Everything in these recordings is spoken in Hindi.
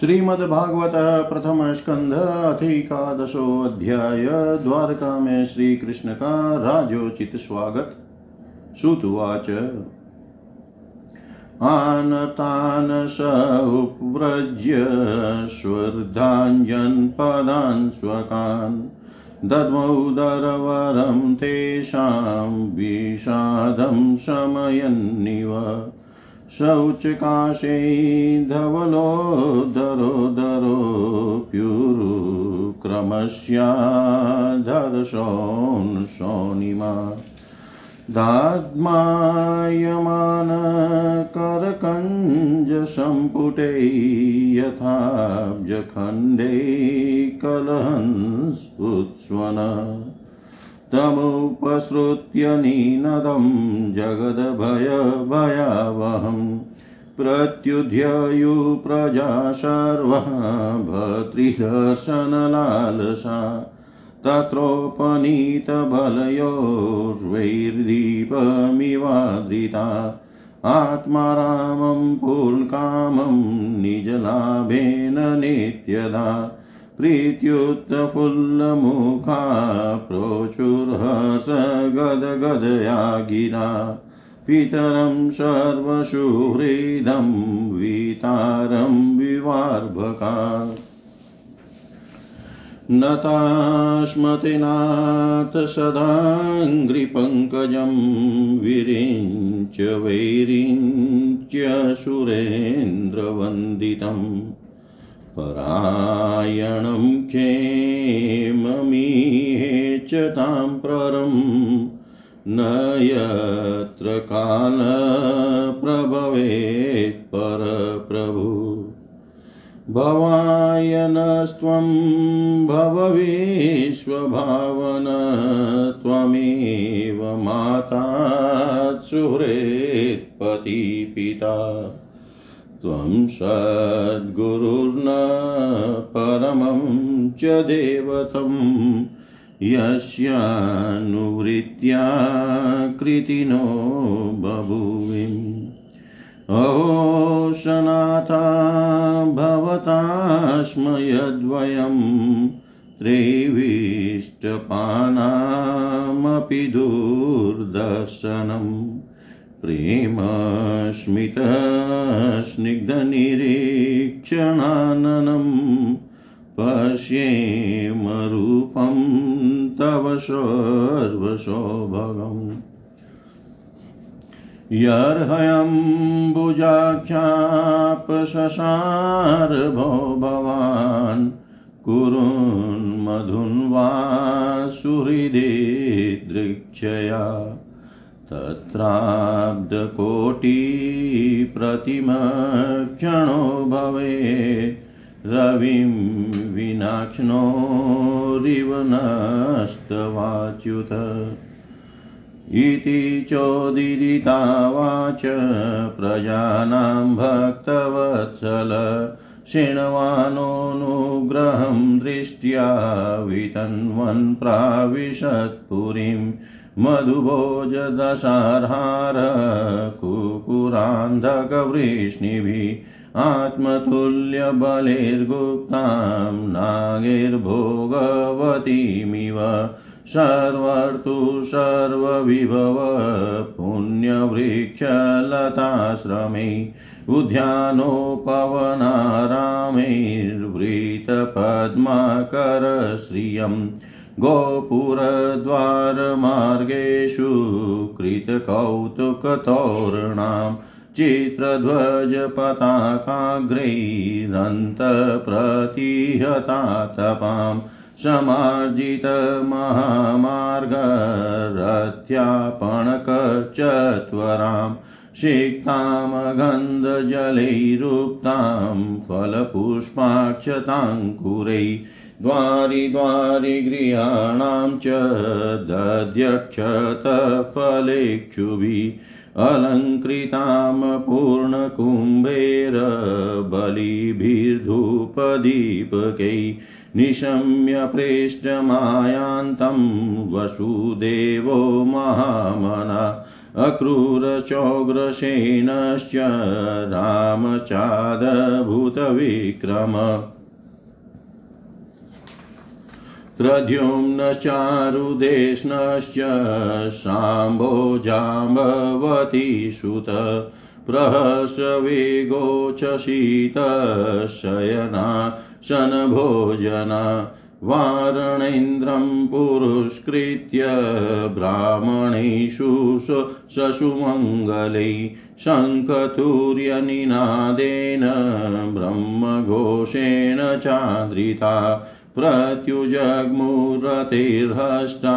श्रीमद्भागवत प्रथम स्कंध अथिकादशोऽध्याय द्वारका में श्री कृष्ण का राजोचित स्वागत श्रुतुवाच आनतान् स उपव्रज्य स्वर्धाञ्जन्पदान् स्वकान् दद्मौदरवरं तेषां विषादं शमयन्निव। शौचकाशे धवलोदरोऽप्युरुक्रमस्याधर्षोन्शोनिमा दाद्मायमानकरकञ्जसम्पुटे यथाब्जखण्डे कलहंस्फुत्स्वन। तमुपसृत्य निनदं जगद्भयभयावहं प्रत्युध्ययु प्रजा सर्वः भर्तृदर्शनलालसा तत्रोपनीतबलयोर्वैर्दीपमिवादृता आत्मारामं पूर्णकामं निजलाभेन नित्यदा प्रीत्युत्फुल्लमुखा प्रोचुर्हस गदगदया गिरा पितरं सर्वसुहृदं वितारं विवार्भका। नताश्मतिनाथ सदाङ्घ्रिपङ्कजं विरिञ्च वैरिञ्च सुरेन्द्रवन्दितम्। परायणं खेममीहे च तां प्ररं न यत्र कालप्रभवेत् परप्रभु। भवायनस्त्वं भवविश्वभावन त्वमेव माता सुहृत्पतिपिता त्वं सद्गुरुर्न परमं च देवतं यस्यानुवृत्त्या कृतिनो बभूविम् अहो सनाथा भवतास्म यद्वयं त्रिविष्टपानामपि दूर्दर्शनम्। प्रेमस्मितस्निग्धनिरीक्षणाननं पश्येम रूपं तव सर्वसौभगम् यर्हयम्बुजाख्यापशशार भो भवान् कुरुन्मधुन्वा सुहृदे दृक्षया तत्राब्दकोटिप्रतिमक्षणो भवेत् रविं विनाक्ष्णोरिव नस्तवाच्युत इति चोदितावाच प्रजानां भक्तवत्सल। शृण्वानोऽनुग्रहं दृष्ट्या वितन्वन् प्राविशत्पुरीं मधुभोजदशार्हार कुकुरान्धकवृष्णिभिः आत्मतुल्यबलैर्गुप्तां नागैर्भोगवतीमिव सर्वर्तु सर्वविभव पुण्यवृक्षलताश्रमे उद्यानोपवनारामैर्वृतपद्माकरश्रियम् गोपुरद्वारमार्गेषु कृतकौतुकतोरणां चित्रध्वजपताकाग्रैरन्तप्रतिहता तपाम् समार्जितमहामार्गरथ्यापणकचत्वरां सिक्तां गन्धजलैरुक्तां फलपुष्पाक्षताङ्कुरै द्वारि द्वारि गृहाणां च दध्यक्षतफलेक्षुभिः अलङ्कृतां पूर्णकुम्भैर्बलिभिर्धूपदीपकैः निशम्य पृष्ठमायान्तं वसुदेवो महामना अक्रूरचौग्रसेनश्च रामचादभूतविक्रम प्रद्युम्नश्चारुदेष्णश्च शाम्भो जाम्बवती सुत प्रहर्षवेगोचशीतशयना शनभोजना वारणेन्द्रं पुरुष्कृत्य ब्राह्मणेषु शशुमङ्गलै शङ्खतुर्यनिनादेन ब्रह्मघोषेण चाद्रिता प्रत्युजग्मुरतिर्हष्टा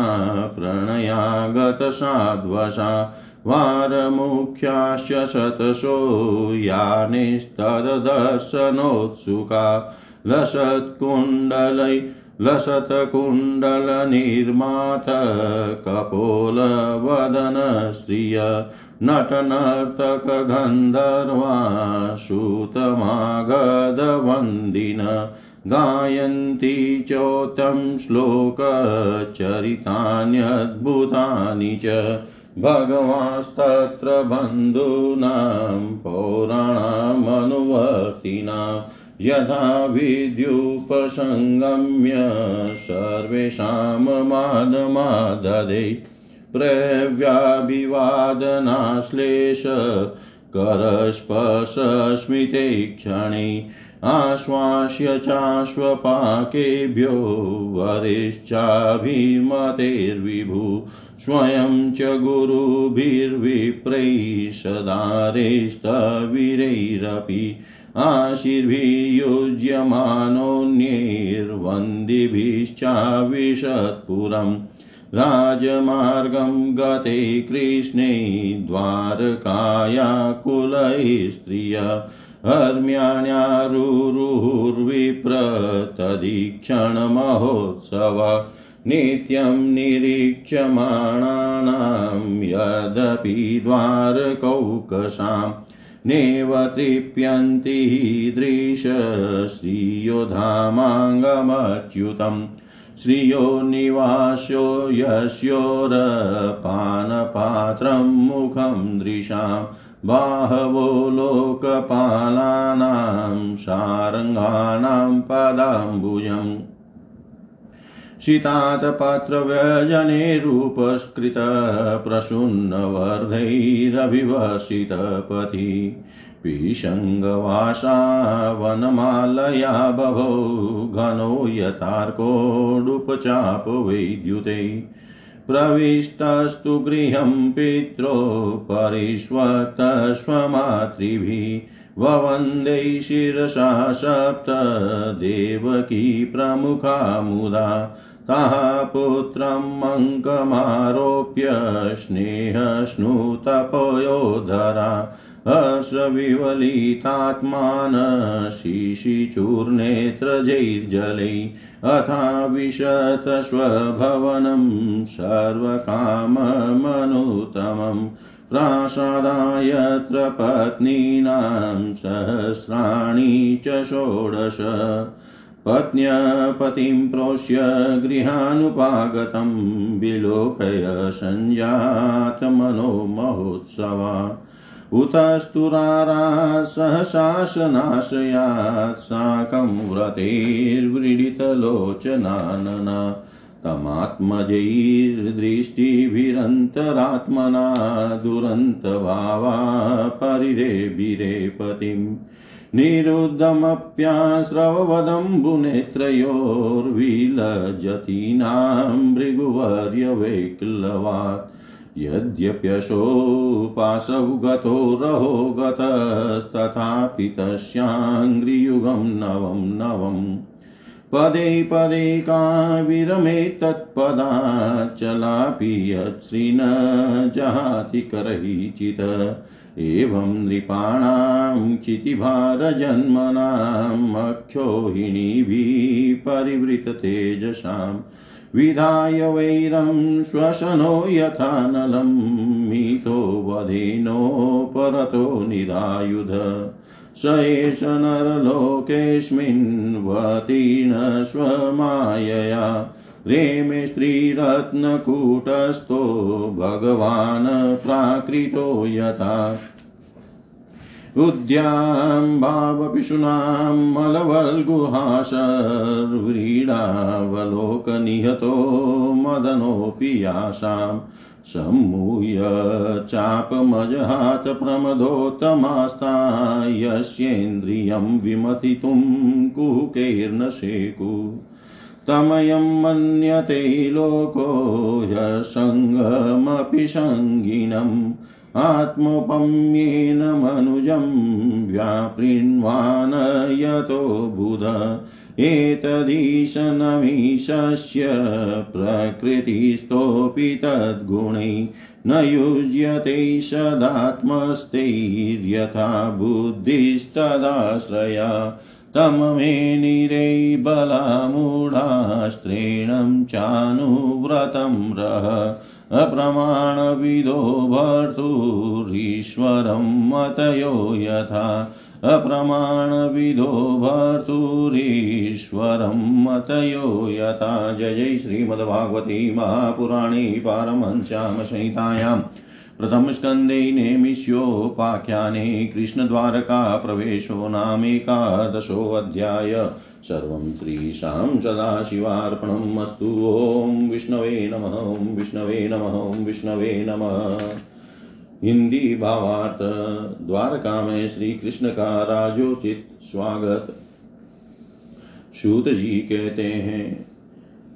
प्रणयागतसाध्वसा वारमुख्याश्च शतशो यानिस्तदर्शनोत्सुका लसत्कुण्डलै लसत्कुण्डलनिर्मात कपोलवदन श्रिय नटनर्तकगन्धर्वा सूतमागधवन्दिन गायन्ती चोत्तं श्लोकचरितान्यद्भुतानि च। भगवांस्तत्र बन्धूनां पौराणामनुवर्तिनां यथा विद्युपसङ्गम्य सर्वेषां मादमाददे। प्रव्याभिवादनाश्लेष करस्पशस्मिते क्षणे आश्वास्य चाश्वपाकेभ्यो वरिश्चाभिमतेर्विभु स्वयं च गुरुभिर्विप्रैः सदारेस्तविरैरपि आशीर्भियोज्यमानोऽन्यैर्वन्दिभिश्चाविशत्पुरम् राजमार्गं गते कृष्णे द्वारकाया कुलैस्त्रिय हर्म्याण्यारुरुर्विप्रतदीक्षणमहोत्सव नित्यं निरीक्ष्यमाणानां यदपि द्वारकौकसाम् नेव तृप्यन्ति दृशश्रियोधामाङ्गमच्युतम् श्रियो निवास्यो यस्योरपानपात्रं मुखं दृशां बाहवो लोकपालानां सारङ्गानां पदाम्बुजम्। शीतातपत्रव्यजने रूपस्कृतप्रसून्नवर्धैरभिवर्षितपथि पिशङ्गवासा वनमालया बभौ घनो यथार्कोडुपचापवैद्युते। प्रविष्टस्तु गृहं पित्रो परिष्वतस्वमातृभिः ववन्दे शिरसा सप्त देवकी प्रमुखा मुदा ताः पुत्रम् अङ्कमारोप्य स्नेहस्नुतपयोधरा हर्षविवलितात्मान शिशिचूर्नेत्रजैर्जलै अथा विशतस्वभवनं सर्वकाममनुतमम् प्रासादायत्र पत्नीनां सहस्राणि च षोडश। पत्न्यपतिं प्रोष्य गृहानुपागतं विलोकय सञ्जातमनो महोत्सवा उतस्तुरारा सहशासनाशयात् साकं व्रतैर्व्रीडितलोचनानना। तमात्मजैर्दृष्टिभिरन्तरात्मना दुरन्तभावा परिरेभिरे पतिम्। निरुद्धमप्यास्रववदम्बुनेत्रयोर्विलजतीनां भृगुवर्यवैक्लवात्। यद्यप्यशोपासौ गतो रहो गतस्तथापि तस्याङ्घ्रियुगं नवं नवम् पदे पदे काविरमे तत्पदाचलापि यच्छ्रीन जहाति करैचित् एवं नृपाणां क्षितिभारजन्मनाम् अक्षोहिणीभिः परिवृततेजसाम् विधाय वैरं श्वसनो यथा नलं मीतो वधेनो परतो निरायुध। स एष नरलोकेऽस्मिन् वतीर्ण स्वमायया। रेमे स्त्रीरत्नकूटस्थो भगवान् प्राकृतो यथा। उद्याम्बावपिशूनां मलवल्गुहासर्व्रीडावलोकनिहतो मदनोऽपि यासाम् सम्मूय चापमजहात प्रमदोत्तमास्ता यस्येन्द्रियं विमथितुं कुहकैर्न शेकु तमयं मन्यते लोको ह्यसङ्गमपि सङ्गिनम् आत्मोपम्येन मनुजं व्यापृण्वान् यतो बुध। एतदीशनमीशस्य प्रकृतिस्थोऽपि तद्गुणै। न युज्यते सदात्मस्तैर्यथा बुद्धिस्तदाश्रया। तममेनिरे बलामूढास्त्रीणं चानुव्रतं रः अप्रमाणविदो भर्तुरीश्वरं मतयो यथा। अप्रमाणविदो भर्तुरीश्वरं मतयो यथा। जय जय श्रीमद्भागवती महापुराणे पारमहंस्यां संहितायाम् प्रथमस्कन्धे नेमिष्योपाख्याने कृष्णद्वारकाप्रवेशो नामेकादशोऽध्याय सर्वं श्रीशां सदाशिवार्पणम् ॐ विष्णवे नमः, ॐ विष्णवे नमः, ॐ विष्णवे नमः। हिंदी भावार्थ द्वारका में श्री कृष्ण का राजोचित स्वागत। सूत जी कहते हैं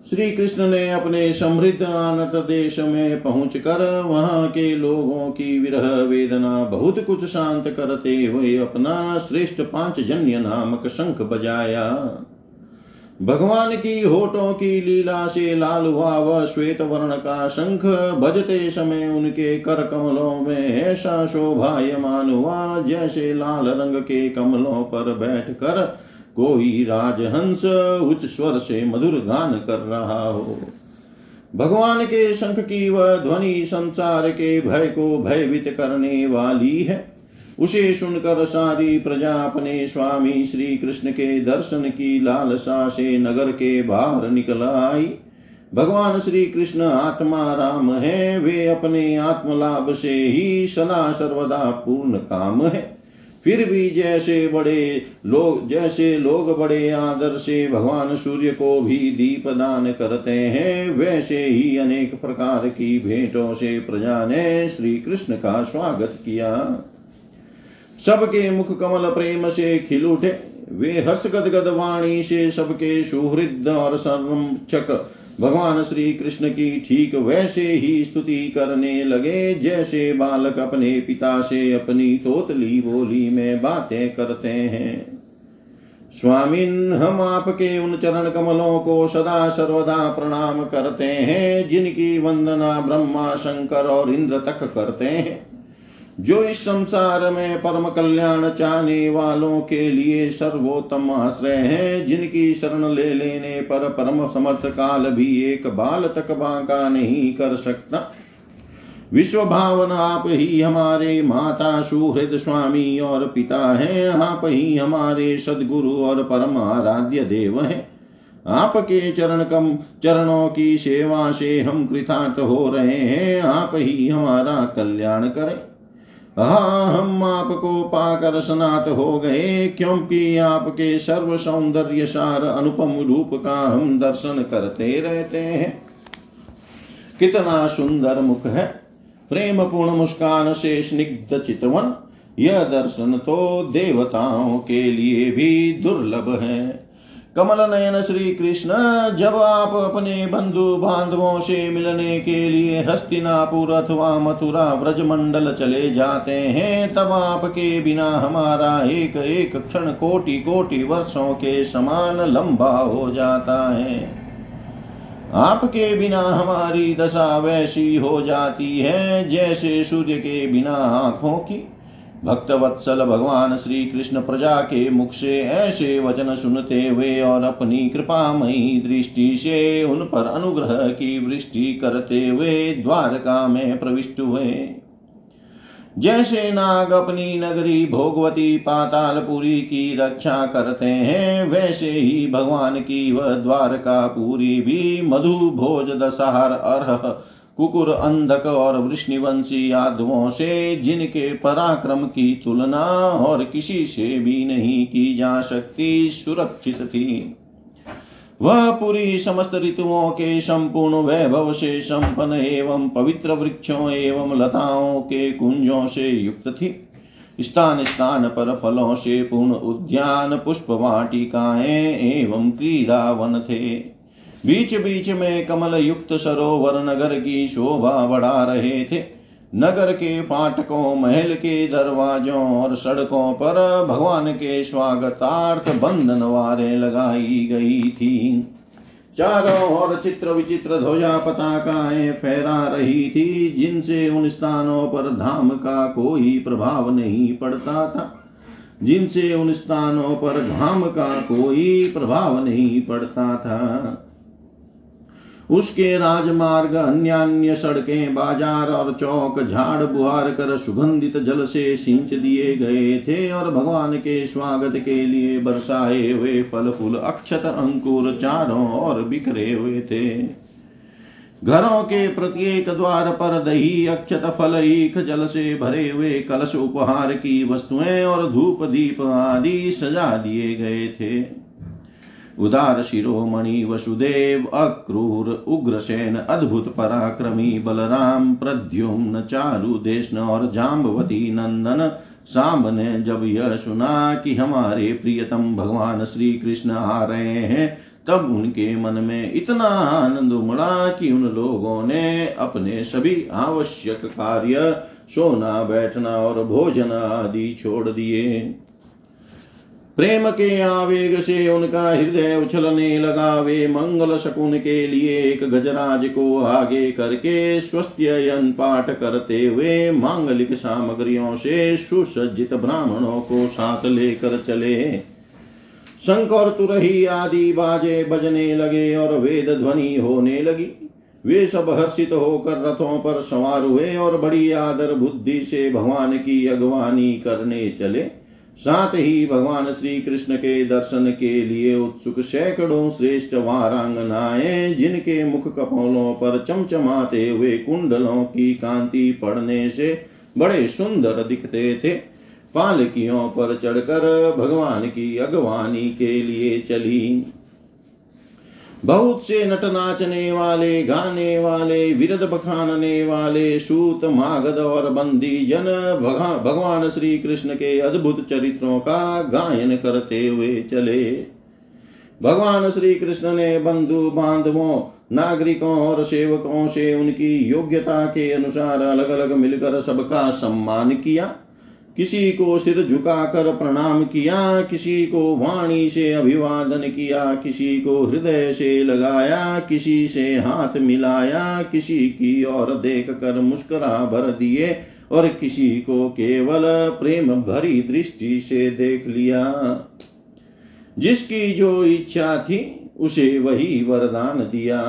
श्री कृष्ण ने अपने समृद्ध आनत देश में पहुंचकर वहाँ के लोगों की विरह वेदना बहुत कुछ शांत करते हुए अपना श्रेष्ठ पाँच जन्य नामक शंख बजाया। भगवान की होठों की लीला से लाल हुआ वह श्वेत वर्ण का शंख बजते समय उनके कर कमलों में ऐसा शोभायमान हुआ जैसे लाल रंग के कमलों पर बैठकर कोई राजहंस उच्च स्वर से मधुर गान कर रहा हो। भगवान के शंख की वह ध्वनि संसार के भय को भयभीत करने वाली है। उसे सुनकर सारी प्रजा अपने स्वामी श्री कृष्ण के दर्शन की लालसा से नगर के बाहर निकल आई। भगवान श्री कृष्ण आत्मा राम है, वे अपने आत्मलाभ से ही सदा सर्वदा पूर्ण काम है। फिर भी जैसे बड़े लोग, जैसे लोग बड़े आदर से भगवान सूर्य को भी दीप दान करते हैं, वैसे ही अनेक प्रकार की भेंटों से प्रजा ने श्री कृष्ण का स्वागत किया। सबके मुख कमल प्रेम से खिल उठे। वे हर्ष गदगद वाणी से सबके सुहृद और संरक्षक भगवान श्री कृष्ण की ठीक वैसे ही स्तुति करने लगे। जैसे बालक अपने पिता से अपनी तोतली बोली में बातें करते हैं। स्वामिन, हम आपके उन चरण कमलों को सदा सर्वदा प्रणाम करते हैं, जिनकी वंदना ब्रह्मा, शंकर और इंद्र तक करते हैं। जो इस संसार में परम कल्याण चाहने वालों के लिए सर्वोत्तम आश्रय है, जिनकी शरण ले लेने पर परम समर्थ काल भी एक बाल तक बांका नहीं कर सकता। विश्व भावन आप ही हमारे माता सुहृद स्वामी और पिता हैं, आप ही हमारे सदगुरु और परम आराध्य देव हैं। आपके चरण कम, चरणों की सेवा से हम कृतार्थ हो रहे हैं, आप ही हमारा कल्याण करें। हाँ हम आपको पाकर स्नात हो गए, क्योंकि आपके सर्व सौंदर्य सार अनुपम रूप का हम दर्शन करते रहते हैं। कितना सुंदर मुख है प्रेम पूर्ण मुस्कान से स्निग्ध चितवन, यह दर्शन तो देवताओं के लिए भी दुर्लभ है। कमल नयन श्री कृष्ण, जब आप अपने बंधु बांधवों से मिलने के लिए हस्तिनापुर अथवा मथुरा व्रज मंडल चले जाते हैं, तब आपके बिना हमारा एक एक क्षण कोटि कोटि वर्षों के समान लंबा हो जाता है। आपके बिना हमारी दशा वैसी हो जाती है, जैसे सूर्य के बिना आँखों की। भक्त वत्सल भगवान श्री कृष्ण प्रजा के मुख से ऐसे वचन सुनते हुए और अपनी कृपामयी दृष्टि से उन पर अनुग्रह की वृष्टि करते हुए द्वारका में प्रविष्ट हुए। जैसे नाग अपनी नगरी भोगवती पातालपुरी की रक्षा करते हैं, वैसे ही भगवान की वह द्वारका पूरी भी मधु भोज दशहर अर्ह कुकुर अंधक और वृष्णिवंशी यादवों से जिनके पराक्रम की तुलना और किसी से भी नहीं की जा सकती, सुरक्षित थी। वह पूरी समस्त ऋतुओं के संपूर्ण वैभव से संपन्न एवं पवित्र वृक्षों एवं लताओं के कुंजों से युक्त थी। स्थान स्थान पर फलों से पूर्ण उद्यान पुष्प वाटिकाएँ एवं क्रीड़ा वन थे। बीच बीच में कमल युक्त सरोवर नगर की शोभा बढ़ा रहे थे। नगर के फाटकों, महल के दरवाजों और सड़कों पर भगवान के स्वागतार्थ बंधन वारे लगाई गई थी। चारों ओर चित्र विचित्र ध्वजा पताकाएँ फहरा रही थी, जिनसे उन स्थानों पर धाम का कोई प्रभाव नहीं पड़ता था। जिनसे उन स्थानों पर धाम का कोई प्रभाव नहीं पड़ता था। उसके राजमार्ग अन्य अन्य सड़कें, बाज़ार और चौक, झाड़ बुहार कर सुगंधित जल से सिंच दिए गए थे और भगवान के स्वागत के लिए बरसाए हुए फल फूल अक्षत अंकुर चारों और बिखरे हुए थे। घरों के प्रत्येक द्वार पर दही, अक्षत फल, ईख जल से भरे हुए कलश उपहार की वस्तुएँ और धूप दीप आदि सजा दिए गए थे। उदार शिरोमणि वसुदेव अक्रूर, उग्रसेन, अद्भुत पराक्रमी, बलराम, प्रद्युम्न, चारु देशन और जाम्बवती नंदन। सांब ने जब यह सुना कि हमारे प्रियतम भगवान श्री कृष्ण आ रहे हैं, तब उनके मन में इतना आनंद उमड़ा कि उन लोगों ने अपने सभी आवश्यक कार्य, सोना, बैठना और भोजन आदि छोड़ दिए। प्रेम के आवेग से उनका हृदय उछलने लगा। वे मंगल शकुन के लिए एक गजराज को आगे करके स्वस्त्ययन पाठ करते हुए मांगलिक सामग्रियों से सुसज्जित ब्राह्मणों को साथ लेकर चले। शंख और तुरही आदि बाजे बजने लगे और वेद ध्वनि होने लगी। वे सब हर्षित होकर रथों पर सवार हुए और बड़ी आदर बुद्धि से भगवान की अगवानी करने चले। साथ ही भगवान श्री कृष्ण के दर्शन के लिए उत्सुक सैकड़ों श्रेष्ठ वारांगनाएँ, जिनके मुख कपोलों पर चमचमाते हुए कुंडलों की कांति पड़ने से बड़े सुंदर दिखते थे। पालकियों पर चढ़कर भगवान की अगवानी के लिए चली। बहुत से नट नाचने वाले, गाने वाले, विरद बखानने वाले सूत मागध और बंदी जन भगवान श्री कृष्ण के अद्भुत चरित्रों का गायन करते हुए चले। भगवान श्री कृष्ण ने बंधु बांधवों, नागरिकों और सेवकों से उनकी योग्यता के अनुसार अलग अलग मिलकर सबका सम्मान किया। किसी को सिर झुकाकर प्रणाम किया, किसी को वाणी से अभिवादन किया, किसी को हृदय से लगाया, किसी से हाथ मिलाया, किसी की ओर देख कर मुस्करा भर दिए और किसी को केवल प्रेम भरी दृष्टि से देख लिया। जिसकी जो इच्छा थी, उसे वही वरदान दिया।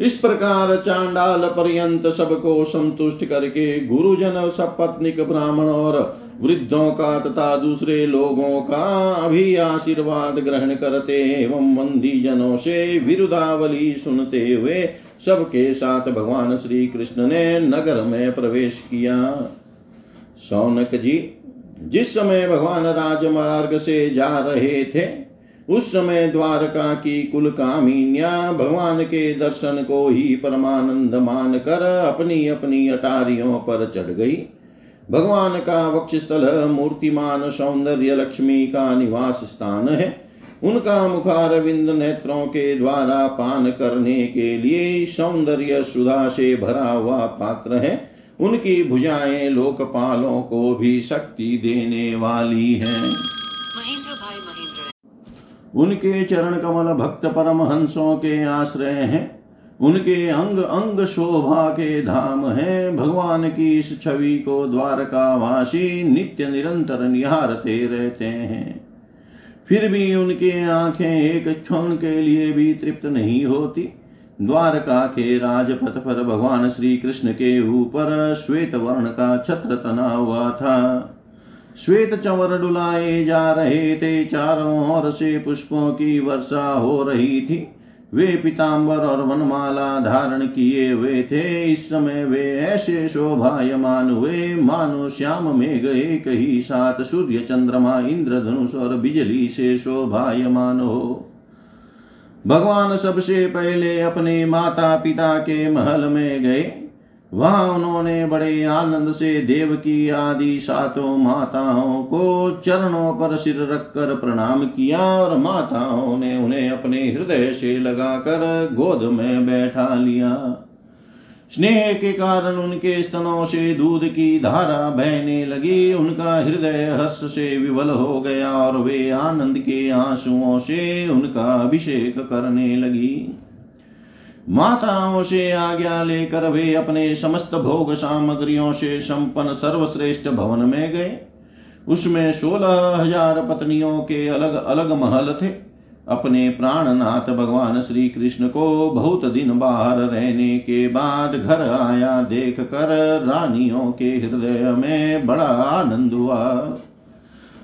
इस प्रकार चांडाल पर्यंत सबको संतुष्ट करके गुरुजन, सपत्निक ब्राह्मण और वृद्धों का तथा दूसरे लोगों का भी आशीर्वाद ग्रहण करते एवं बंदी जनों से विरुदावली सुनते हुए सबके साथ भगवान श्री कृष्ण ने नगर में प्रवेश किया। सौनक जी, जिस समय भगवान राजमार्ग से जा रहे थे उस समय द्वारका की कुल कामिन्या भगवान के दर्शन को ही परमानंद मान कर अपनी अपनी अटारियों पर चढ़ गई। भगवान का वक्षस्थल मूर्तिमान सौंदर्य लक्ष्मी का निवास स्थान है। उनका मुखारविंद नेत्रों के द्वारा पान करने के लिए सौंदर्य सुधा से भरा हुआ पात्र है। उनकी भुजाएँ लोकपालों को भी शक्ति देने वाली हैं। उनके चरण कमल भक्त परम हंसों के आश्रय हैं। उनके अंग अंग शोभा के धाम है। भगवान की इस छवि को द्वारका द्वारकावासी नित्य निरंतर निहारते रहते हैं। फिर भी उनके आँखें एक क्षण के लिए भी तृप्त नहीं होती। द्वारका के राजपथ पर भगवान श्री कृष्ण के ऊपर श्वेत वर्ण का छत्र तना हुआ था। श्वेत चंवर डुलाए जा रहे थे, चारों ओर से पुष्पों की वर्षा हो रही थी। वे पिताम्बर और वनमाला धारण किए हुए थे। इस समय वे ऐसे शोभायमान हुए। मानो श्याम में गए कही सात सूर्य, चंद्रमा, इंद्रधनुष और बिजली से शोभायमान हो। भगवान सबसे पहले अपने माता पिता के महल में गए। वहाँ उन्होंने बड़े आनंद से देव की आदि सातों माताओं को चरणों पर सिर रखकर प्रणाम किया और माताओं ने उन्हें अपने हृदय से लगाकर गोद में बैठा लिया। स्नेह के कारण उनके स्तनों से दूध की धारा बहने लगी। उनका हृदय हर्ष से विवल हो गया और वे आनंद के आंसुओं से उनका अभिषेक करने लगी। माताओं से आज्ञा लेकर वे अपने समस्त भोग सामग्रियों से संपन्न सर्वश्रेष्ठ भवन में गए। उसमें सोलह हज़ार पत्नियों के अलग अलग महल थे। अपने प्राणनाथ भगवान श्री कृष्ण को बहुत दिन बाहर रहने के बाद घर आया देख कर रानियों के हृदय में बड़ा आनंद हुआ।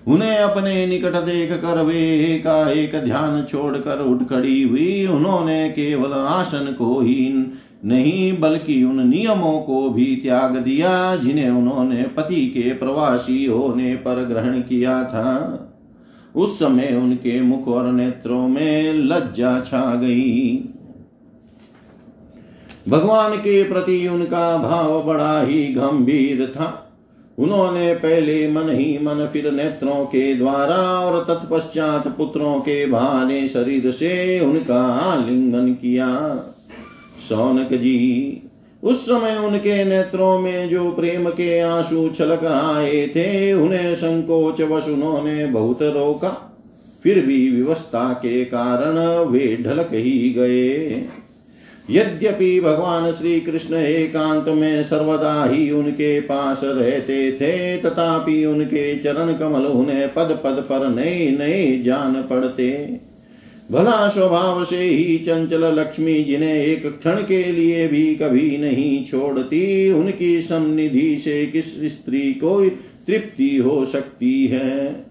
उन्हें अपने निकट देख कर वे एकाएक ध्यान छोड़कर उठ खड़ी हुई। उन्होंने केवल आसन को ही नहीं, बल्कि उन नियमों को भी त्याग दिया, जिन्हें उन्होंने पति के प्रवासी होने पर ग्रहण किया था। उस समय उनके मुख और नेत्रों में लज्जा छा गई। भगवान के प्रति उनका भाव बड़ा ही गंभीर था। उन्होंने पहले मन ही मन फिर नेत्रों के द्वारा और तत्पश्चात पुत्रों के बहाने शरीर से उनका आलिंगन किया। सौनक जी, उस समय उनके नेत्रों में जो प्रेम के आँसू छलक आए थे, उन्हें संकोच वश उन्होंने बहुत रोका। फिर भी व्यवस्था के कारण वे ढलक ही गए। यद्यपि भगवान श्री कृष्ण एकांत में सर्वदा ही उनके पास रहते थे, तथापि उनके चरण कमल उन्हें पद पद पर नए नए जान पड़ते। भला स्वभाव से ही चंचल लक्ष्मी जिन्हें एक क्षण के लिए भी कभी नहीं छोड़ती, उनकी सन्निधि से किस स्त्री को तृप्ति हो सकती है?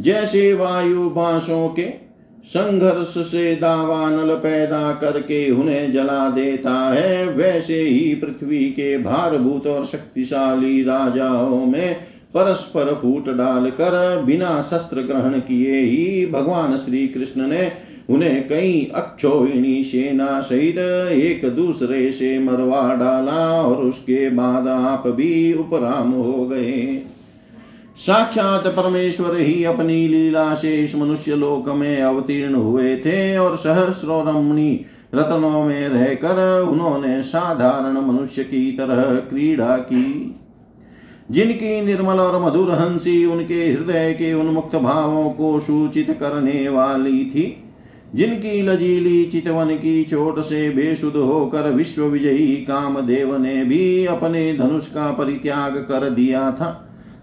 जैसे वायु बांसों के संघर्ष से दावानल पैदा करके उन्हें जला देता है, वैसे ही पृथ्वी के भारभूत और शक्तिशाली राजाओं में परस्पर फूट डालकर बिना शस्त्र ग्रहण किए ही भगवान श्री कृष्ण ने उन्हें कई अक्षोहिणी सेना सहित एक दूसरे से मरवा डाला और उसके बाद आप भी उपराम हो गए। साक्षात परमेश्वर ही अपनी लीला से इस मनुष्य लोक में अवतीर्ण हुए थे और सहस्रो रमणी रत्नों में रहकर उन्होंने साधारण मनुष्य की तरह क्रीड़ा की। जिनकी निर्मल और मधुर हँसी उनके हृदय के उन्मुक्त भावों को सूचित करने वाली थी, जिनकी लजीली चितवन की चोट से बेसुद होकर विश्व विजयी कामदेव ने भी अपने धनुष का परित्याग कर दिया था।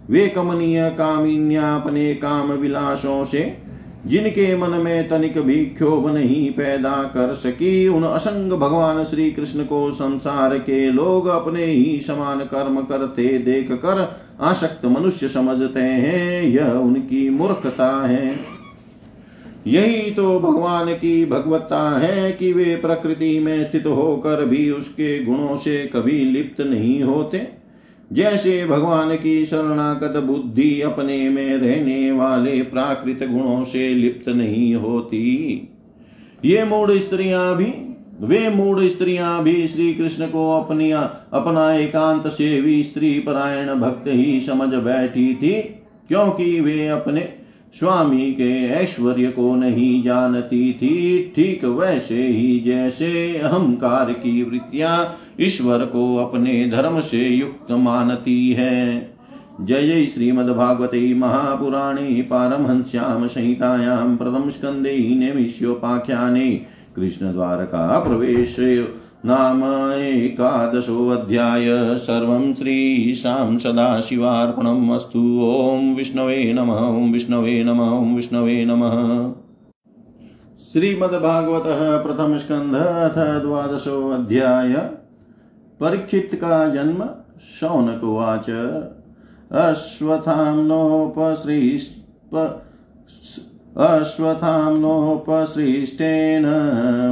वे कमनीय कामिन्या अपने काम विलासों से जिनके मन में तनिक भी क्षोभ नहीं पैदा कर सकी, उन असंग भगवान श्री कृष्ण को संसार के लोग अपने ही समान कर्म करते देख कर आसक्त मनुष्य समझते हैं, यह उनकी मूर्खता है। यही तो भगवान की भगवत्ता है कि वे प्रकृति में स्थित होकर भी उसके गुणों से कभी लिप्त नहीं होते। जैसे भगवान की शरणागत बुद्धि अपने में रहने वाले प्राकृत गुणों से लिप्त नहीं होती। ये मूड स्त्रियाँ भी, वे मूड स्त्रियाँ भी श्री कृष्ण को अपनी, अपना एकांत सेवी स्त्री परायण भक्त ही समझ बैठी थी, क्योंकि वे अपने स्वामी के ऐश्वर्य को नहीं जानती थी, ठीक वैसे ही जैसे अहंकार की वृत्तियाँ ईश्वर को अपने धर्म से युक्त मानती है। जय श्रीमद्भागवते महापुराणे पारमहंस्यां संहितायां प्रथम स्कन्धे नैमिष्योपाख्याने कृष्णद्वारका प्रवेश। नाम एकादशोऽध्याय सर्वं श्रीशां सदाशिवार्पणम् अस्तु। ॐ विष्णवे नमः, ॐ विष्णवे नमः, ॐ विष्णवे नमः। श्रीमद्भागवत प्रथम स्कंध अथ द्वादशो अध्याय। परीक्षित का जन्म शौनक उवाच अश्वत्थाम्नोपसृष्ट अश्वत्थाम्नोपसृष्टेन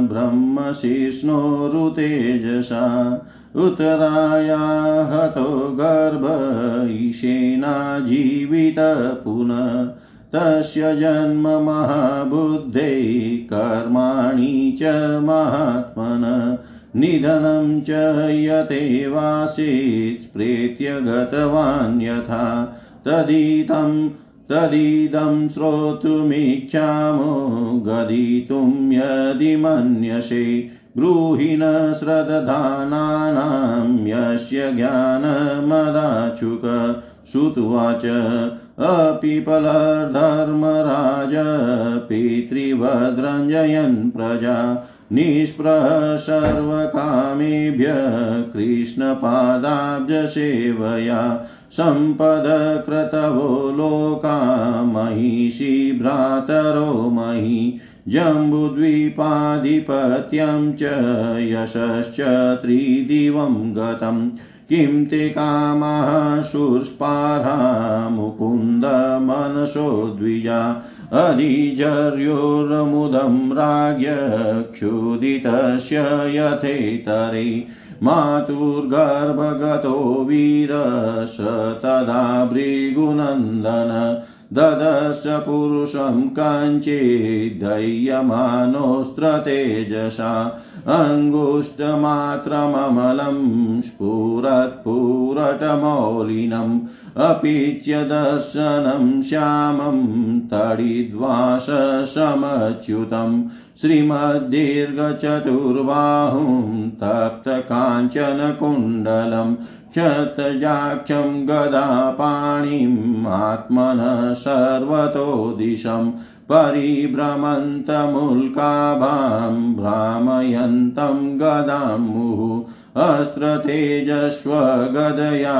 ब्रह्मशीर्ष्णोरुतेजसा उत्तराया हतो गर्भ ईशेना जीवित पुनः तस्य जन्म महाबुद्धे कर्माणि च महात्मन निधनं च यतेवासीत् स्प्रेत्य गतवान् यथा तदितं तदिदं श्रोतुमिच्छामो गदितुं यदि मन्यसे ब्रूहि न श्रद्धानानां यस्य ज्ञानमदाचुक श्रुत्वाच अपिपलधर्मराज पितृवद्रञ्जयन् प्रजा निष्प्रः सर्वकामेभ्य कृष्णपादाब्जसेवया सम्पदक्रतवो लोका महिषी भ्रातरो मही जम्बुद्वीपाधिपत्यं च यशश्च त्रिदिवं गतम् किं ते कामाः शूर्ष्पार्हा मुकुन्द मनसो द्विजा अधिजर्योर्मुदं राज्ञ क्षुदितस्य यथेतरे मातुर्गर्भगतो वीर स तदा भृगुनन्दन ददर्श पुरुषं कञ्चिदयमानोऽस्त्रतेजसा अङ्गुष्ठमात्रममलं स्फुरत्पुरटमौलिनम् अपीच्य दर्शनं श्यामं तडिद्वासमच्युतं श्रीमद्दीर्घचतुर्बाहुं तप्तकाञ्चनकुण्डलं क्षतजाक्षं गदापाणिम् आत्मनः सर्वतो दिशं परिभ्रमन्तमुल्काभां भ्रामयन्तं गदां मुहुः अस्त्रतेजस्वगदया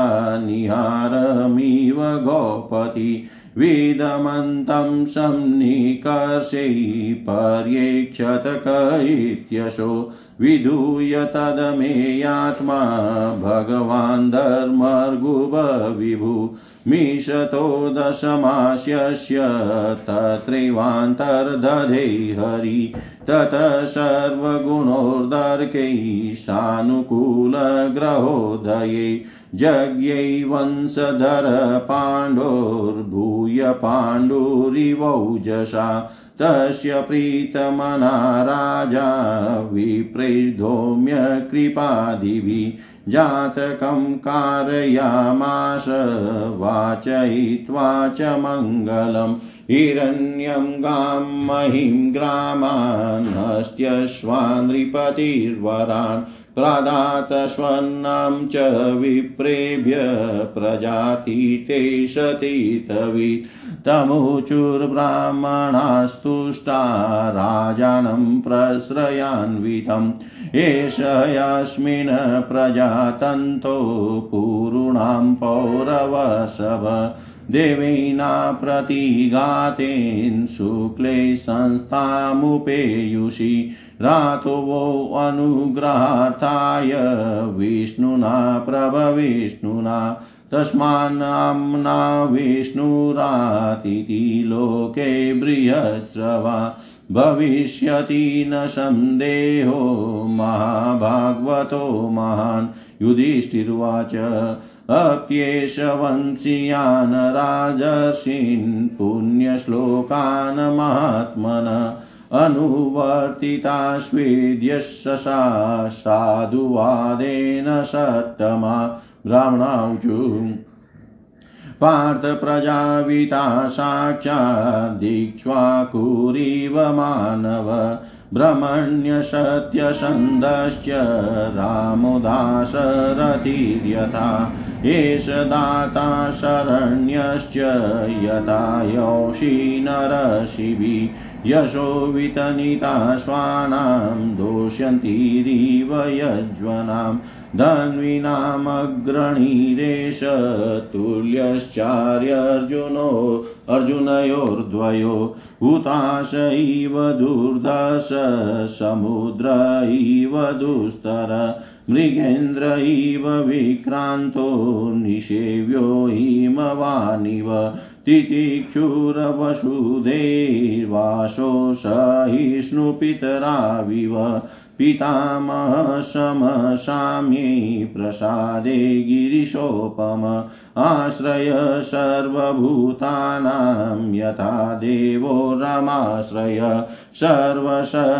निहारमिव गोपति विदमन्तं सन्निकर्षै पर्येक्षत क इत्यशो विधूय तदमेयात्मा भगवान् धर्मर्गुभविभु मिषतो दशमास्यस्य तत्रैवान्तर्दधे हरि ततः सर्वगुणोर्दर्कैः सानुकूलग्रहोदये, यज्ञै वंशधर पाण्डोर्भूय पाण्डुरिवौजसा तस्य प्रीतमना राजा विप्रैर्धौम्य कृपादिभिः जातकं कारयामाश वाचयित्वा च मङ्गलम्। हिरण्यं गां महिं ग्रामान्हस्त्यश्वानृपतिर्वरान् प्रादात स्वर्णं च विप्रेभ्य प्रजातीते सतीतवित् तमुचुर्ब्राह्मणास्तुष्टा राजानं प्रश्रयान्वितम्। एष यस्मिन् प्रजातन्तो पूर्णां पौरवसव। देवीना प्रतिघातेन शुक्ले संस्थामुपेयुषि रातो वो अनुग्रहार्थाय विष्णुना प्रभविष्णुना तस्मान्नाम्ना विष्णुरातिथि लोके बृहस्रवा भविष्यति न सन्देहो महाभागवतो महान् युधिष्ठिर्वाच अप्येष वंशीयान् राजर्षीन् पुण्यश्लोकान् महात्मन अनुवर्तिता स्वेद्यशसा साधुवादेन सत्तमा ब्राह्मणाऊचु पार्थप्रजाविता साक्षाद्दीक्ष्वाकुरिव मानव ब्रह्मण्यसत्यसन्धश्च रामोदासरतिर्यथा एष दाता शरण्यश्च यथा योषि नरशिभिः यशो वितनिता स्वानां दोष्यन्तीरिव यज्वनां धन्वीनामग्रणीरेश तुल्यश्चार्यर्जुनो अर्जुनयोर्द्वयो हुताश इव दुर्दश समुद्र इव दुस्तर मृगेन्द्र इव विक्रान्तो निषेव्यो हिमवानिव तितिक्षुरवसुधेर्वासो सहिष्णुपितराविव पितामहशमशाम्यै प्रसादे गिरिशोपम आश्रय सर्वभूतानां यथा देवो रमाश्रय सर्वसद्गुणमात्म्यै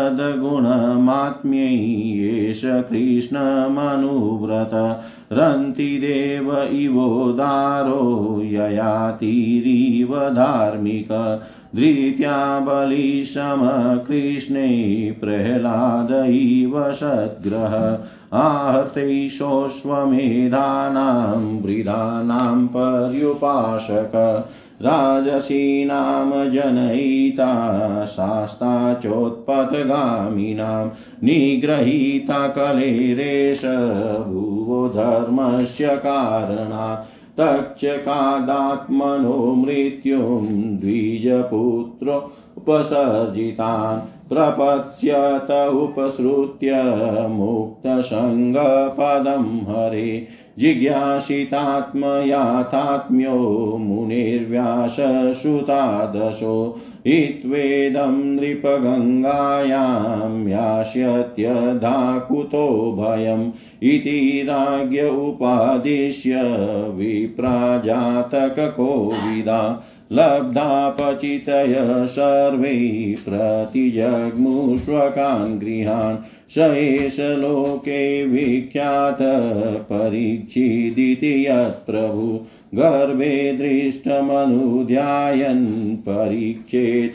एष कृष्णमनुव्रत रन्तिदेव इवोदारो ययातिरिव धार्मिक। धृत्या बलिशमकृष्णे प्रह्लाद इव सद्ग्रह। आहतैषोऽश्वमेधानां वृधानां पर्युपासक। राजसीनां जनयिता शास्ता चोत्पथगामिनां निगृहीता कलेरेश भुवो धर्मस्य कारणात् तक्षकादात्मनो मृत्युं द्विजपुत्रोपसर्जितान् प्रपत्स्यत उपसृत्य मुक्तसङ्गपदं हरे। जिज्ञासितात्मयाथात्म्यो मुनिर्व्याससुतादशो। हित्वेदं नृपगङ्गायां यास्यत्यधाकुतो भयम्। इति राज्ञ उपादिश्य विप्राजातककोविदा। लब्धापचितय सर्वै प्रतिजग्मुष्वकान् गृहान्। स एष लोके विख्यात परीक्षिदिति यत्प्रभु गर्भे दृष्टमनुध्यायन् परीक्षेत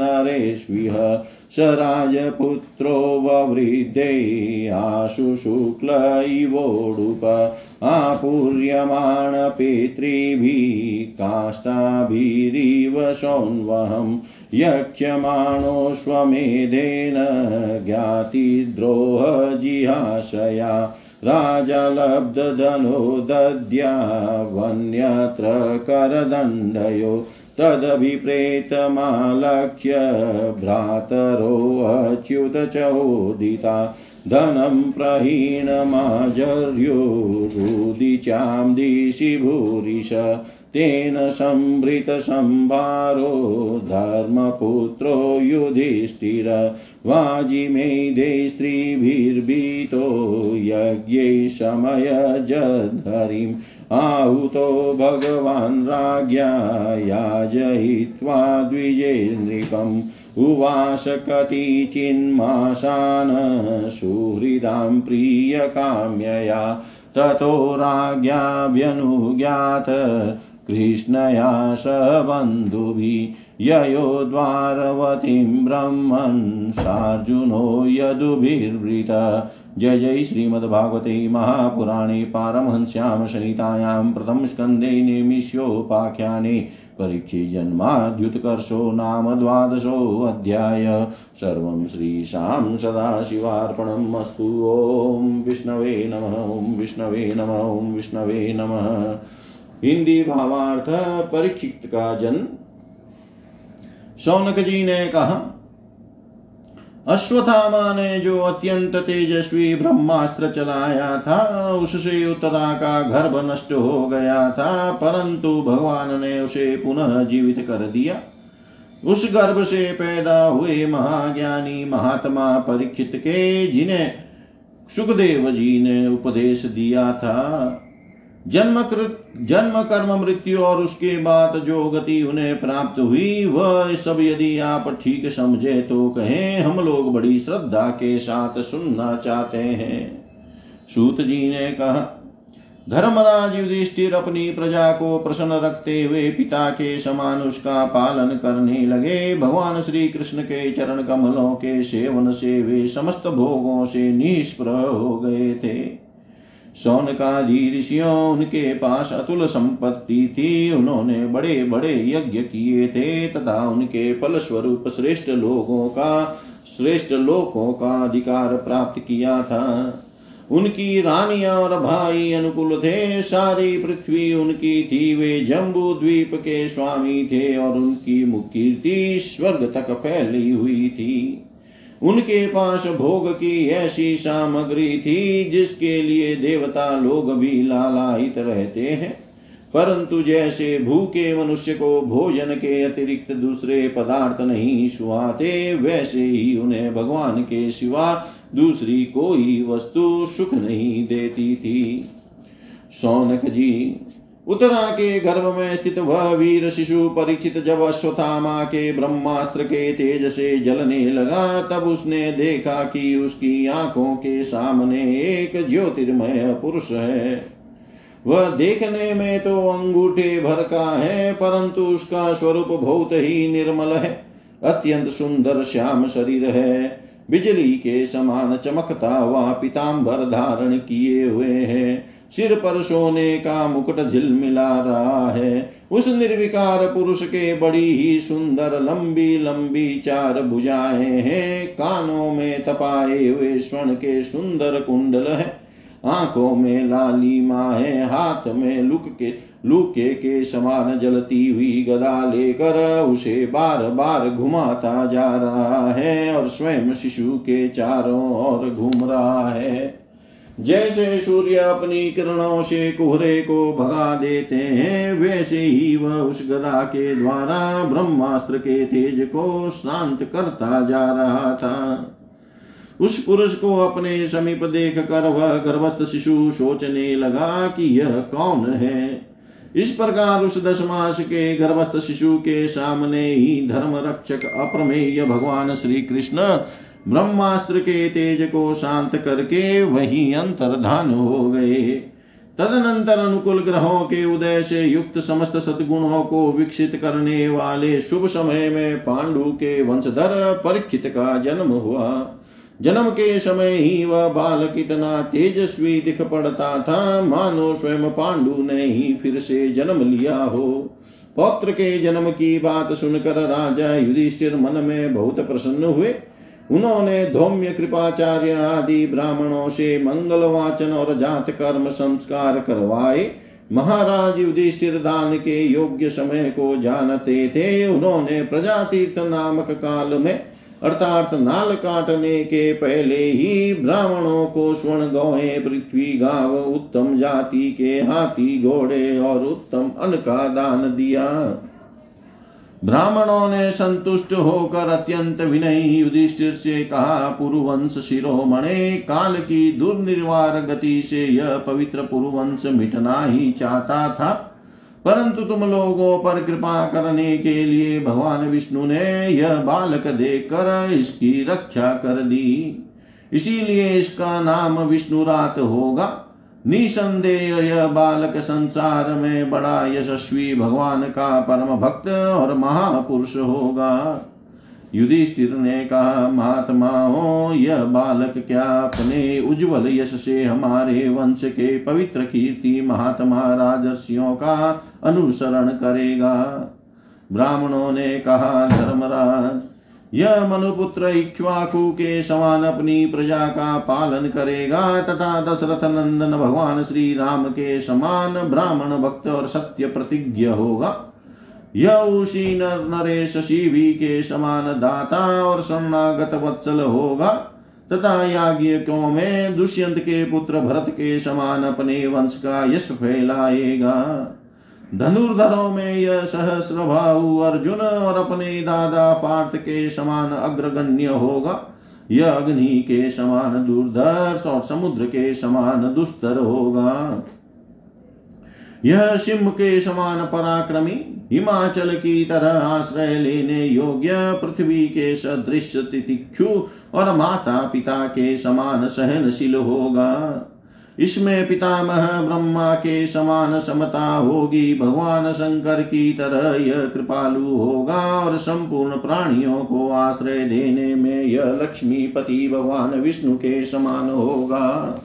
नरेष्विह। स राजपुत्रो ववृद्धे आशु शुक्ल इवोडुप आपूर्यमाण पितृभिः, काष्ठाभिरिव सोन्वहम् यक्ष्यमाणोऽश्वमेधेन ज्ञातिद्रोहजिहाशया राजा लब्धधनो दद्या वन्यत्र करदण्डयो तदभिप्रेतमालक्ष्य भ्रातरोऽच्युतचोदिता धनं प्रहीणमाजर्युरुदिचां दिशि भूरिश तेन संभृतसंभारो धर्मपुत्रो युधिष्ठिर वाजिमेधे स्त्रीभिर्भीतो यज्ञै समयजधरिम् आहुतो भगवान् राज्ञा याजयित्वा द्विजे नृपम् उवास कतिचिन्माशान् सुहृदां प्रियकाम्यया। ततो राज्ञाभ्यनुज्ञात कृष्णया स बन्धुभिः ययो द्वारवतीं ब्रह्मन् सार्जुनो यदुभिर्वृत। जय जय श्रीमद्भागवते महापुराणे पारमहंस्यां संहितायां प्रथमस्कन्धे निमिष्योपाख्याने परीक्षिजन्माद्युत्कर्षो नाम द्वादशोऽध्याय सर्वं श्रीशां सदाशिवार्पणम् अस्तु। ॐ विष्णवे नमः, ॐ विष्णवे नमः, ॐ विष्णवे नमः। हिंदी भावार्थ परीक्षित का जन्म शौनक जी ने कहा अश्वत्थामा ने जो अत्यंत तेजस्वी ब्रह्मास्त्र चलाया था, उससे उत्तरा का गर्भ नष्ट हो गया था, परंतु भगवान ने उसे पुनः जीवित कर दिया। उस गर्भ से पैदा हुए महाज्ञानी महात्मा परीक्षित के, जिन्हें सुखदेव जी ने उपदेश दिया था जन्म जन्म, कर्म, मृत्यु और उसके बाद जो गति उन्हें प्राप्त हुई, वह सब यदि आप ठीक समझे तो कहें, हम लोग बड़ी श्रद्धा के साथ सुनना चाहते हैं। सूत जी ने कहा, धर्मराज युधिष्ठिर अपनी प्रजा को प्रसन्न रखते हुए पिता के समान उसका पालन करने लगे। भगवान श्री कृष्ण के चरण कमलों के सेवन से वे समस्त भोगों से निष्प्र हो गए थे। सौनकादि ऋषियों उनके पास अतुल संपत्ति थी। उन्होंने बड़े बड़े यज्ञ किए थे तथा उनके फल स्वरूप श्रेष्ठ लोगों का, श्रेष्ठ लोकों का अधिकार प्राप्त किया था। उनकी रानियाँ और भाई अनुकूल थे। सारी पृथ्वी उनकी थी। वे जम्बू द्वीप के स्वामी थे और उनकी मुकीर्ति स्वर्ग तक फैली हुई थी। उनके पास भोग की ऐसी सामग्री थी, जिसके लिए देवता लोग भी लालायित रहते हैं। परंतु जैसे भूखे मनुष्य को भोजन के अतिरिक्त दूसरे पदार्थ नहीं सुहाते वैसे ही उन्हें भगवान के सिवा दूसरी कोई वस्तु सुख नहीं देती थी। सौनक जी उत्तरा के गर्भ में स्थित वह वीर शिशु परीक्षित जब अश्वथामा के ब्रह्मास्त्र के तेज से जलने लगा, तब उसने देखा कि उसकी आँखों के सामने एक ज्योतिर्मय पुरुष है। वह देखने में तो अंगूठे भर का है, परंतु उसका स्वरूप बहुत ही निर्मल है। अत्यंत सुंदर श्याम शरीर है। बिजली के समान चमकता हुआ पीताम्बर धारण किए हुए है। सिर पर सोने का मुकुट झिलमिला रहा है। उस निर्विकार पुरुष के बड़ी ही सुंदर लंबी लंबी चार भुजाएँ हैं। कानों में तपाए हुए स्वर्ण के सुंदर कुंडल है। आँखों में लाली माँ है। हाथ में लुक के, लुके के समान जलती हुई गदा लेकर उसे बार बार घुमाता जा रहा है और स्वयं शिशु के चारों ओर घूम रहा है। जैसे सूर्य अपनी किरणों से कुहरे को भगा देते हैं, वैसे ही वह उस गदा के द्वारा ब्रह्मास्त्र के तेज को शांत करता जा रहा था। उस पुरुष को अपने समीप देख कर वह गर्भस्थ शिशु सोचने लगा कि यह कौन है। इस प्रकार उस दस मास के गर्भस्थ शिशु के सामने ही धर्म रक्षक अप्रमेय भगवान श्री कृष्ण ब्रह्मास्त्र के तेज को शांत करके वही अंतर्धान हो गए। तदनंतर अनुकूल ग्रहों के उदय से युक्त समस्त सदगुणों को विकसित करने वाले शुभ समय में पांडु के वंशधर परीक्षित का जन्म हुआ। जन्म के समय ही वह बाल कितना तेजस्वी दिख पड़ता था, मानो स्वयं पांडु ने ही फिर से जन्म लिया हो। पौत्र के जन्म की बात सुनकर राजा युधिष्ठिर मन में बहुत प्रसन्न हुए। उन्होंने धौम्य कृपाचार्य आदि ब्राह्मणों से मंगल वाचन और जात कर्म संस्कार करवाए। महाराज युधिष्ठिर दान के योग्य समय को जानते थे। उन्होंने प्रजातीर्थ नामक काल में, अर्थात नाल काटने के पहले ही ब्राह्मणों को स्वर्ण गौए पृथ्वी गाव, उत्तम जाति के हाथी, घोड़े और उत्तम अन्न का दान दिया। ब्राह्मणों ने संतुष्ट होकर अत्यंत विनय युधिष्ठिर से कहा, पुरुवंश शिरोमणे, काल की दुर्निर्वार गति से यह पवित्र पुरुवंश मिटना ही चाहता था। परंतु तुम लोगों पर कृपा करने के लिए भगवान विष्णु ने यह बालक देकर इसकी रक्षा कर दी। इसीलिए इसका नाम विष्णुरात होगा। निसंदेह यह बालक संसार में बड़ा यशस्वी भगवान का परम भक्त और महापुरुष होगा। युधिष्ठिर ने कहा महात्मा हो यह बालक क्या अपने उज्जवल यश से हमारे वंश के पवित्र कीर्ति महात्मा राजर्षियों का अनुसरण करेगा? ब्राह्मणों ने कहा, धर्मराज यह मनुपुत्र इक्ष्वाकु के समान अपनी प्रजा का पालन करेगा, तथा दशरथ नंदन भगवान श्री राम के समान ब्राह्मण भक्त और सत्य प्रतिज्ञ होगा। यह उसी नर नरेश शिवी के समान दाता और शरणागत वत्सल होगा, तथा याज्ञिकों में दुष्यंत के पुत्र भरत के समान अपने वंश का यश फैलाएगा। धनुर्धरों में यह सहस्र भाऊ अर्जुन और अपने दादा पार्थ के समान अग्रगण्य होगा। यह अग्नि के समान दुर्धर्ष और समुद्र के समान दुस्तर होगा। यह सिंह के समान पराक्रमी, हिमाचल की तरह आश्रय लेने योग्य, पृथ्वी के सदृश तितिक्षु और माता पिता के समान सहनशील होगा। इसमें पितामह ब्रह्मा के समान समता होगी। भगवान शंकर की तरह यह कृपालु होगा और संपूर्ण प्राणियों को आश्रय देने में यह लक्ष्मीपति भगवान विष्णु के समान होगा।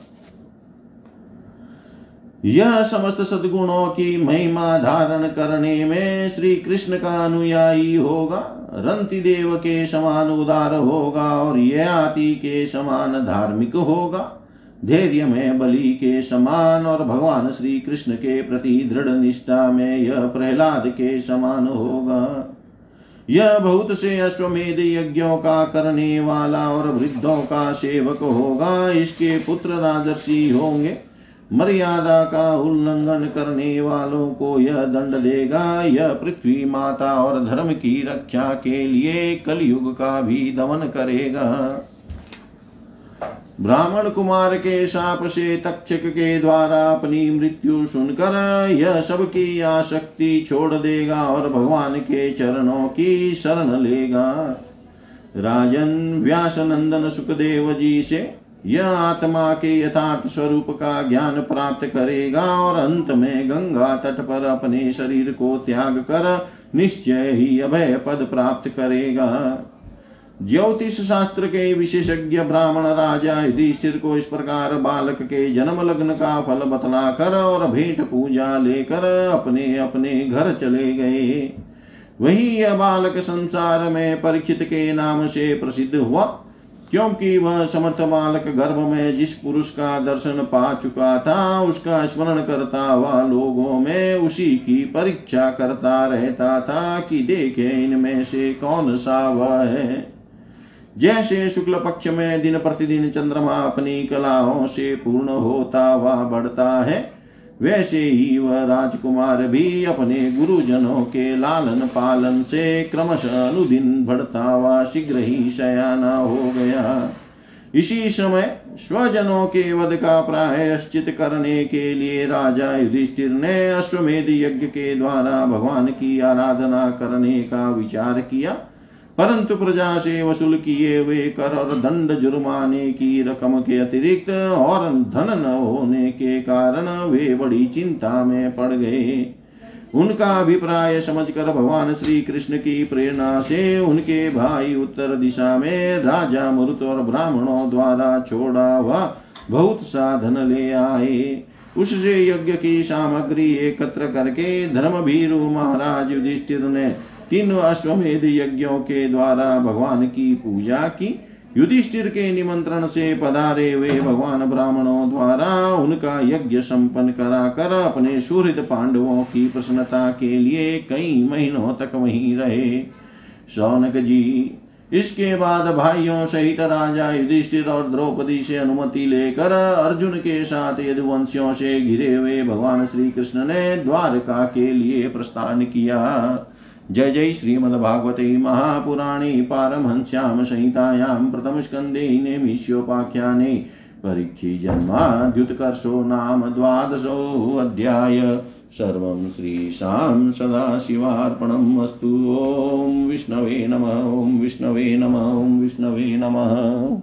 यह समस्त सद्गुणों की महिमा धारण करने में श्री कृष्ण का अनुयायी होगा। रंति देव के समान उदार होगा और यह आति के समान धार्मिक होगा। धैर्य में बलि के समान और भगवान श्री कृष्ण के प्रति दृढ़ निष्ठा में यह प्रहलाद के समान होगा। यह बहुत से अश्वमेध यज्ञों का करने वाला और वृद्धों का सेवक होगा। इसके पुत्र राजर्षि होंगे। मर्यादा का उल्लंघन करने वालों को यह दंड देगा। यह पृथ्वी माता और धर्म की रक्षा के लिए कलयुग का भी दमन करेगा। ब्राह्मण कुमार के साप से तक्षक के द्वारा अपनी मृत्यु सुनकर यह सबकी आसक्ति छोड़ देगा और भगवान के चरणों की शरण लेगा। राजन व्यास नंदन सुखदेव जी से यह आत्मा के यथार्थ स्वरूप का ज्ञान प्राप्त करेगा और अंत में गंगा तट पर अपने शरीर को त्याग कर निश्चय ही अभय पद प्राप्त करेगा। ज्योतिष शास्त्र के विशेषज्ञ ब्राह्मण राजा युधिष्ठिर को इस प्रकार बालक के जन्म लग्न का फल बतला कर और भेंट पूजा लेकर अपने अपने घर चले गए। वही यह बालक संसार में परीक्षित के नाम से प्रसिद्ध हुआ, क्योंकि वह समर्थ बालक गर्भ में जिस पुरुष का दर्शन पा चुका था, उसका स्मरण करता हुआ लोगों में उसी की परीक्षा करता रहता था कि देखे इनमें से कौन सा वह है। जैसे शुक्ल पक्ष में दिन प्रतिदिन चंद्रमा अपनी कलाओं से पूर्ण होता हुआ बढ़ता है, वैसे ही वह राजकुमार भी अपने गुरुजनों के लालन पालन से क्रमशः अनुदिन बढ़ता हुआ शीघ्र ही शयाना हो गया। इसी समय स्वजनों के वध का प्रायश्चित करने के लिए राजा युधिष्ठिर ने अश्वमेध यज्ञ के द्वारा भगवान की आराधना करने का विचार किया। परंतु प्रजा से वसूल किए हुए कर और दंड जुर्माने की रकम के अतिरिक्त और धन न होने के कारण वे बड़ी चिंता में पड़ गए। उनका अभिप्राय समझकर भगवान श्री कृष्ण की प्रेरणा से उनके भाई उत्तर दिशा में राजा मरुत और ब्राह्मणों द्वारा छोड़ा हुआ बहुत साधन ले आए। उससे यज्ञ की सामग्री एकत्र करके धर्म भीरु महाराज युधिष्ठिर ने तीनों अश्वमेध यज्ञों के द्वारा भगवान की पूजा की। युधिष्ठिर के निमंत्रण से पधारे हुए भगवान ब्राह्मणों द्वारा उनका यज्ञ संपन्न करा कर अपने सुहृद पांडवों की प्रसन्नता के लिए कई महीनों तक वहीं रहे। शौनक जी, इसके बाद भाइयों सहित राजा युधिष्ठिर और द्रौपदी से अनुमति लेकर अर्जुन के साथ यदुवंशियों से घिरे हुए भगवान श्री कृष्ण ने द्वारका के लिए प्रस्थान किया। जय जय श्रीमद्भागवते महापुराणे पारमहंस्यां संहितायां प्रथमस्कन्धे नेमिष्योपाख्याने परीक्षिजन्माद्युत्कर्षो नाम द्वादशोऽध्याय सर्वं श्रीशां सदाशिवार्पणम् अस्तु। ॐ विष्णवे नमः। ॐ विष्णवे नमः। ॐ विष्णवे नमः।